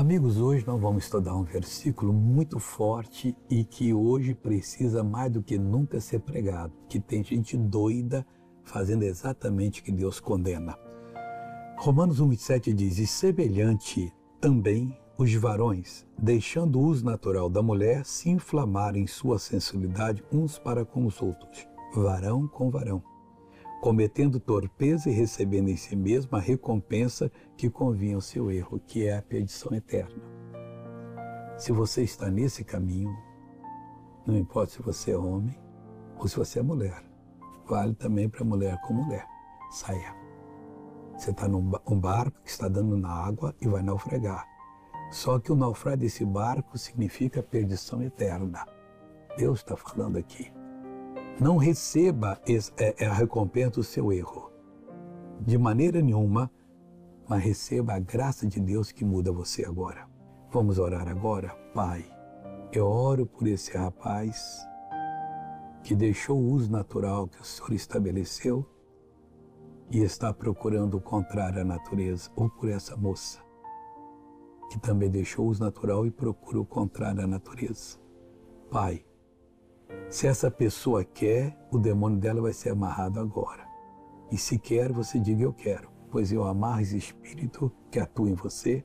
Amigos, hoje nós vamos estudar um versículo muito forte e que hoje precisa mais do que nunca ser pregado, que tem gente doida fazendo exatamente o que Deus condena. Romanos 1,7 diz: E semelhante também os varões, deixando o uso natural da mulher, se inflamarem em sua sensualidade uns para com os outros, varão com varão, cometendo torpeza e recebendo em si mesmo a recompensa que convinha ao seu erro, que é a perdição eterna. Se você está nesse caminho, não importa se você é homem ou se você é mulher, vale também para mulher com mulher. Saia. Você está num barco que está dando na água e vai naufragar. Só que o naufrágio desse barco significa perdição eterna. Deus está falando aqui. Não receba é, é a recompensa do seu erro. De maneira nenhuma, mas receba a graça de Deus que muda você agora. Vamos orar agora? Pai, eu oro por esse rapaz que deixou o uso natural que o Senhor estabeleceu e está procurando o contrário à natureza, ou por essa moça que também deixou o natural e procura o contrário à natureza. Pai, se essa pessoa quer, o demônio dela vai ser amarrado agora. E se quer, você diga eu quero, pois eu amarro esse espírito que atua em você,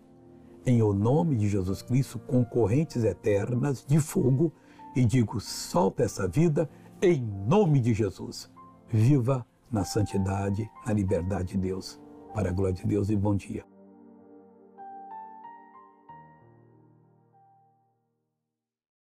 em o nome de Jesus Cristo, com correntes eternas de fogo, e digo: solta essa vida em nome de Jesus. Viva na santidade, na liberdade de Deus. Para a glória de Deus e bom dia.